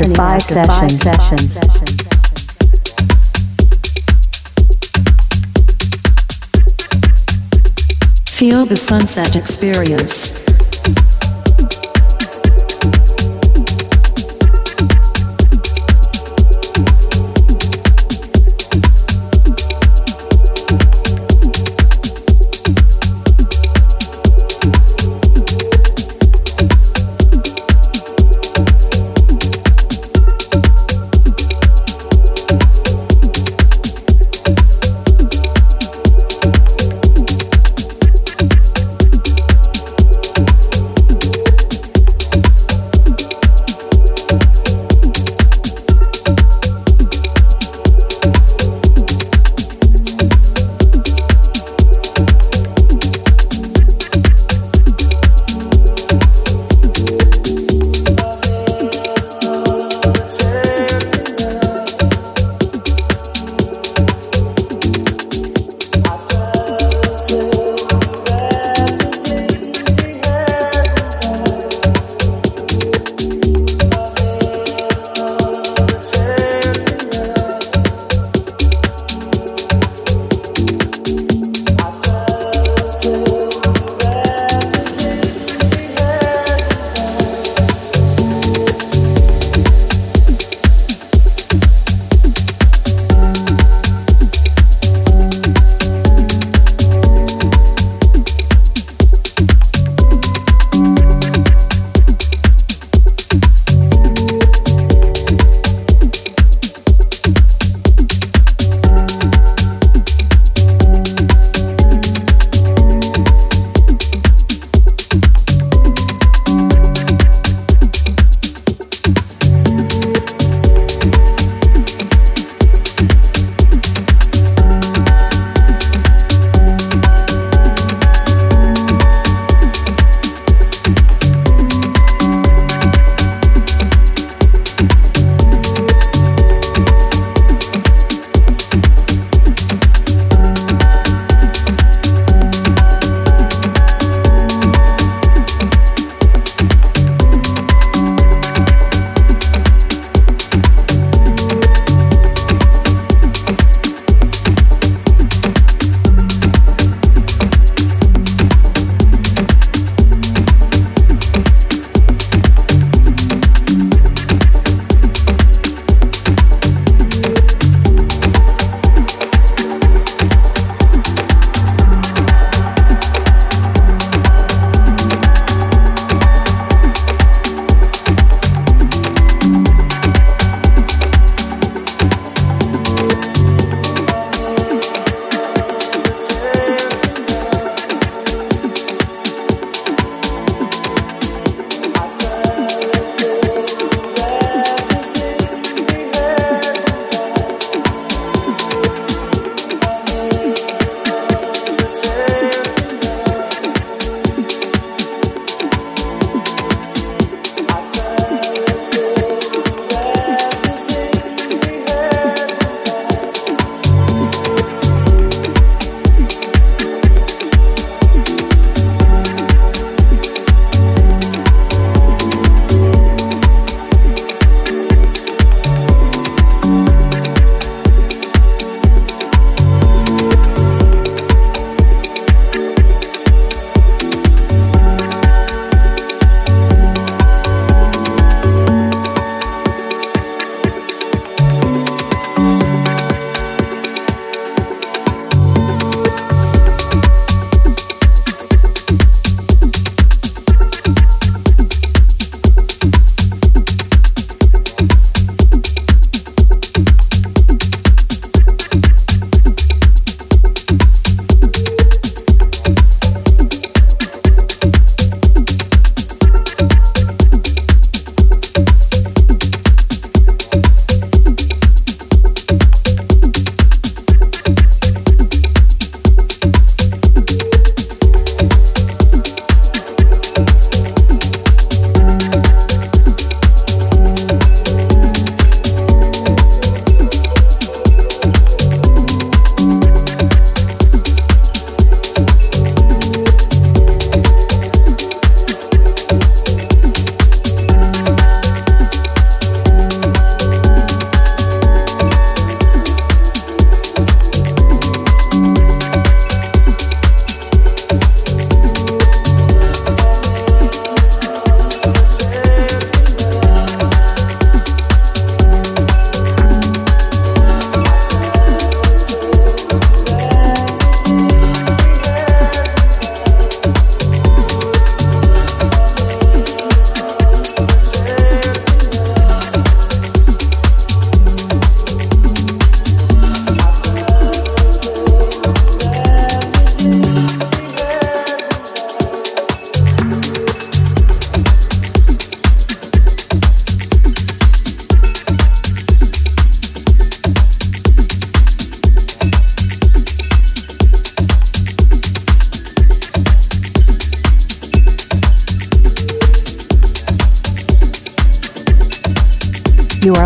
after five sessions. Feel the sunset experience.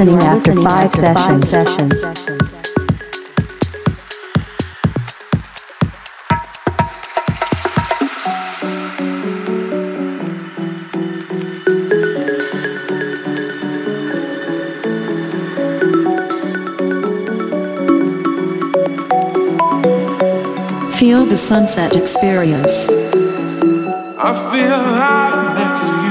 Listening after five sessions. Feel the sunset experience. I feel alive next to you.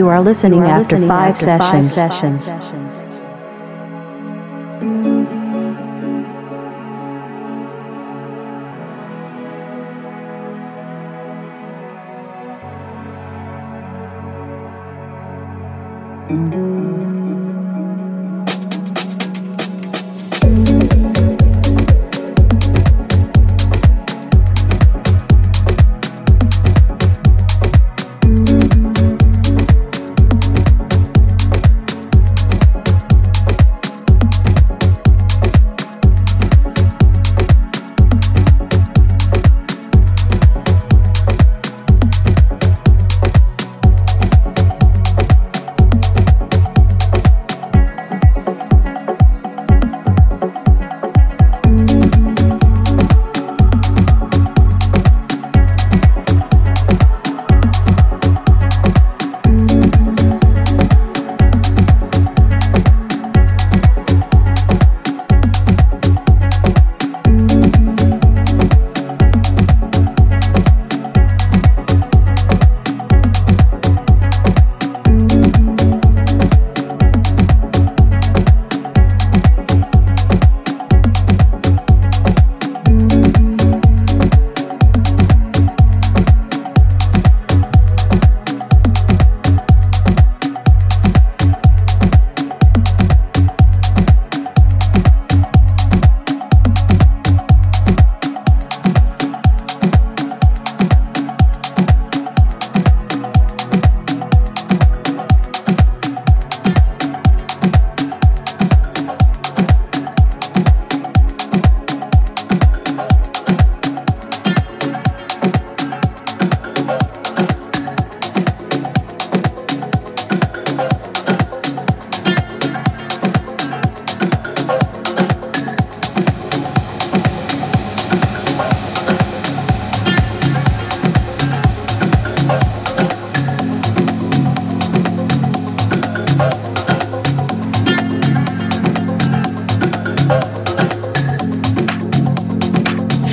You are listening, after, five, sessions.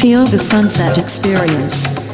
Feel the sunset experience.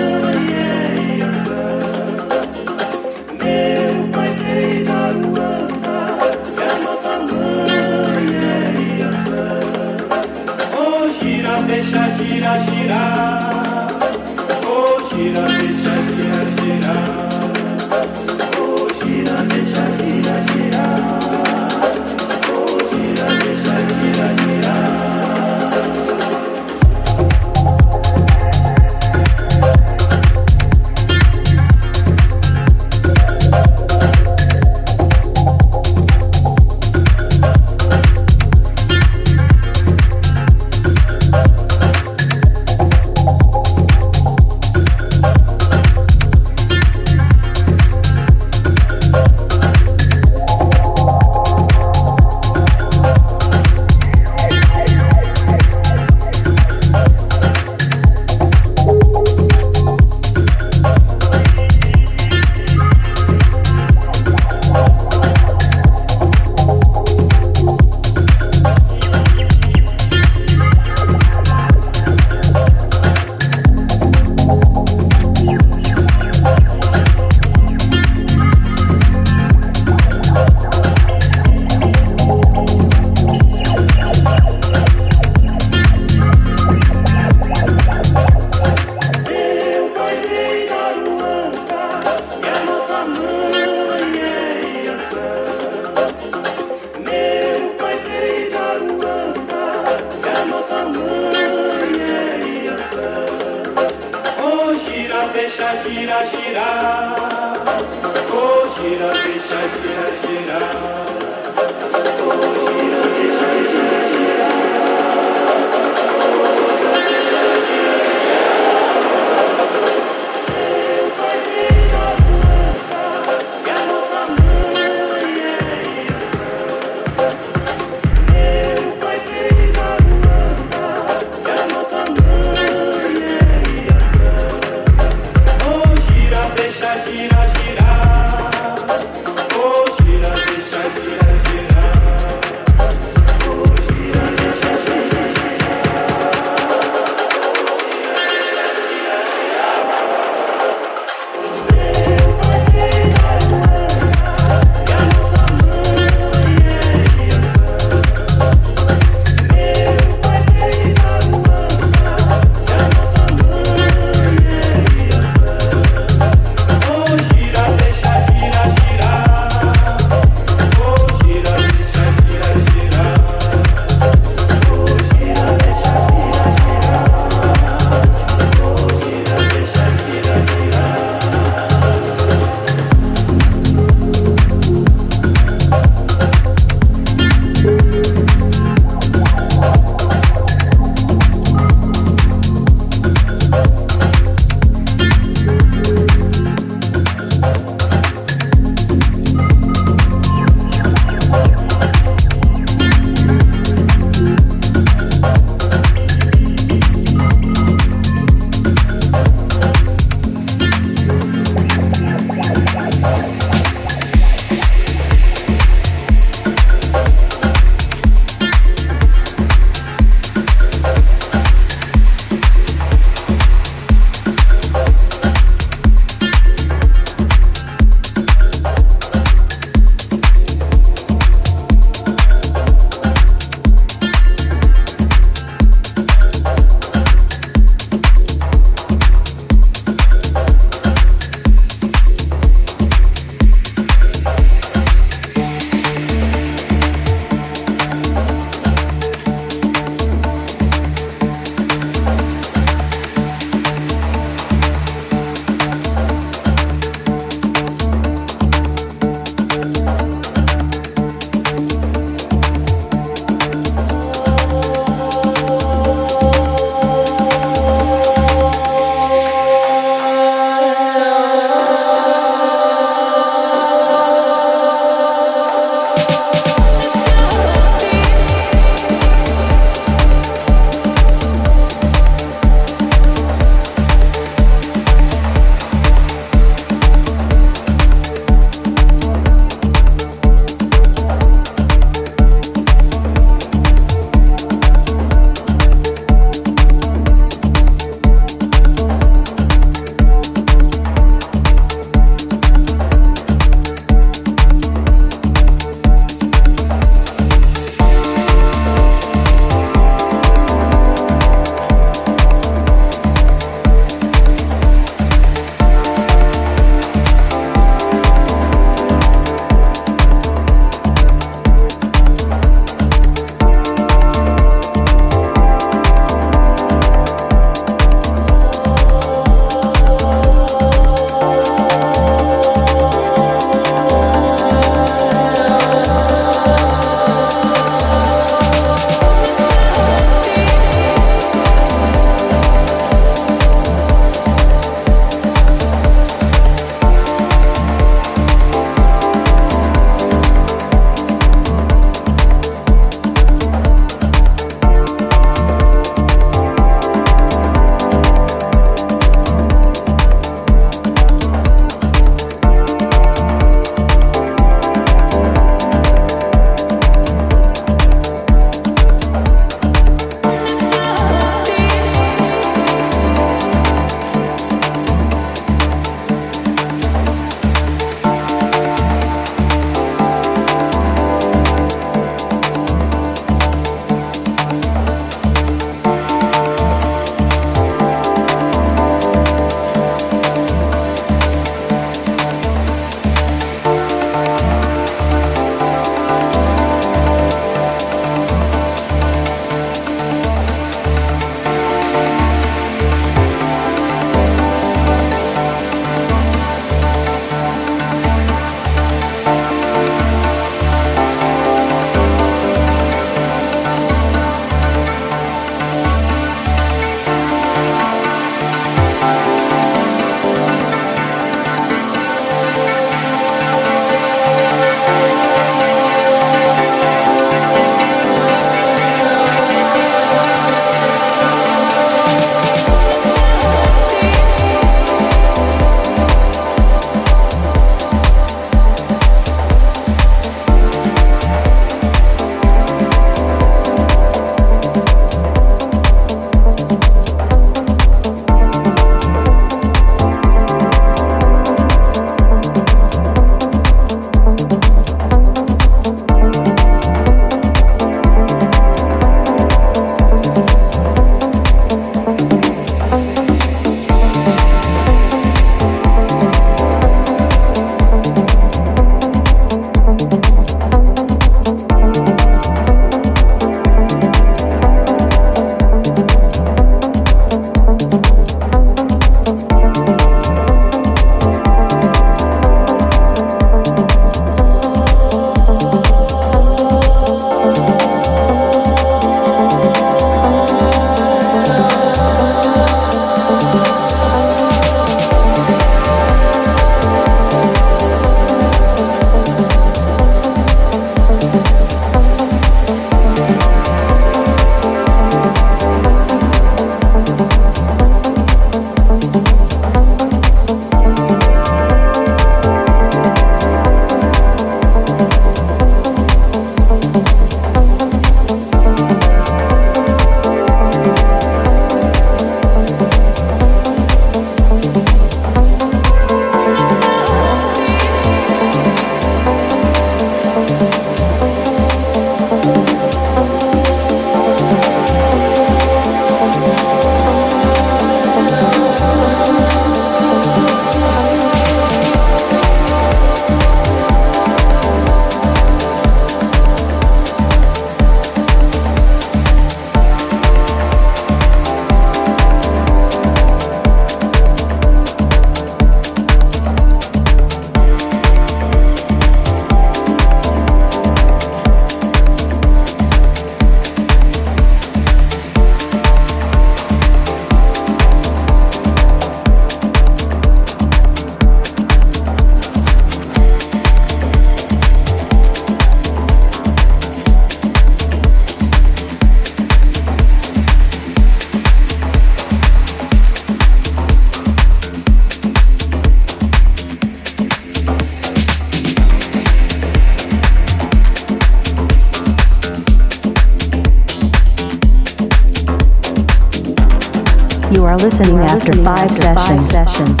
After five sessions.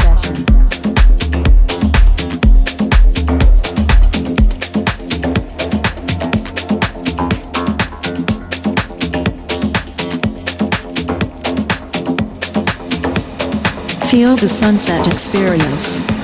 Feel the sunset experience.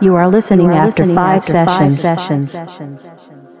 You are listening, you are after, listening five, after sessions. five sessions.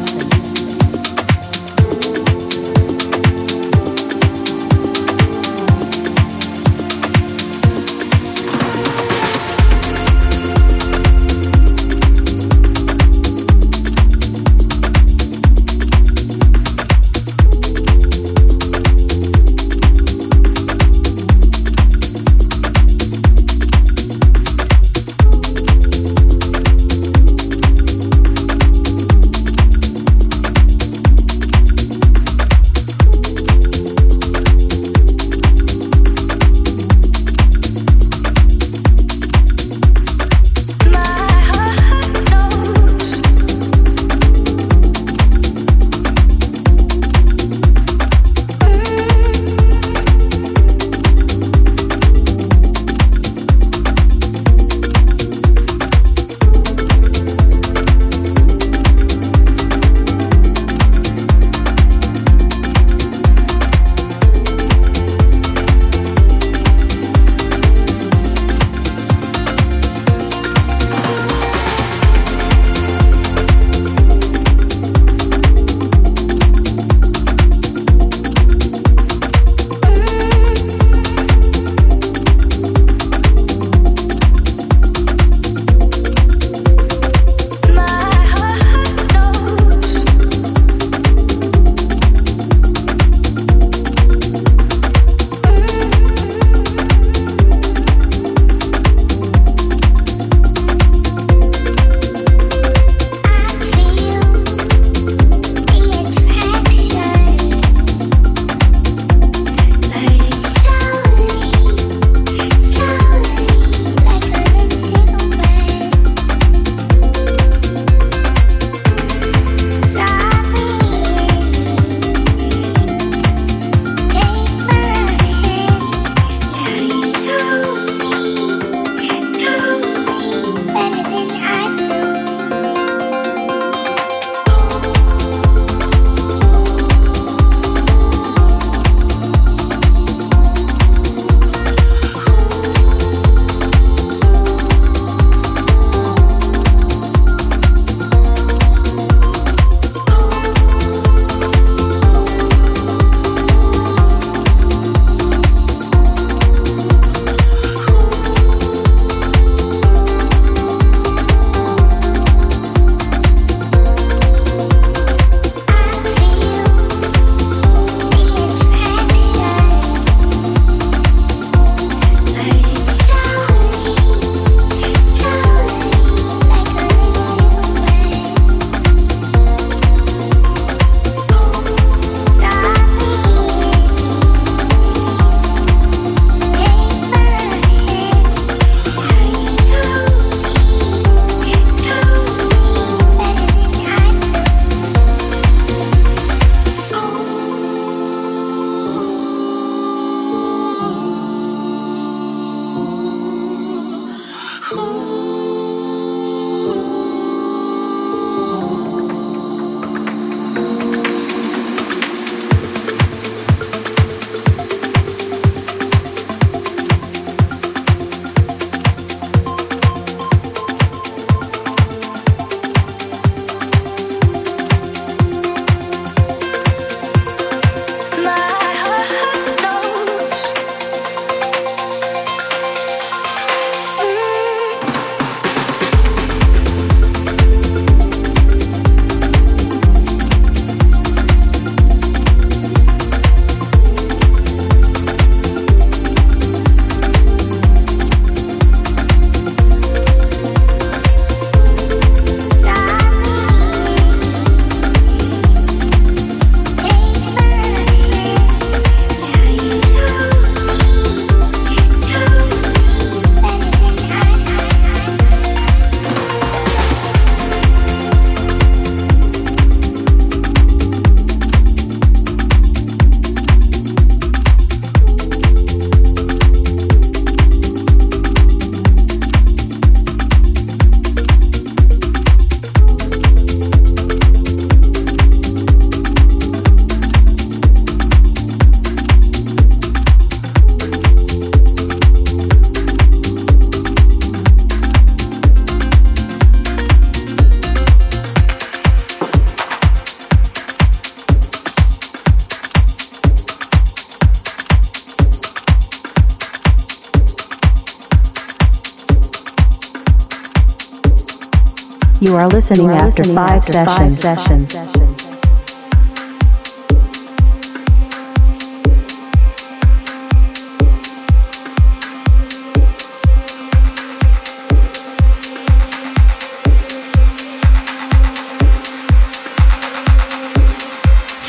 You are listening You are after listening five after five sessions.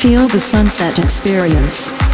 Feel the sunset experience.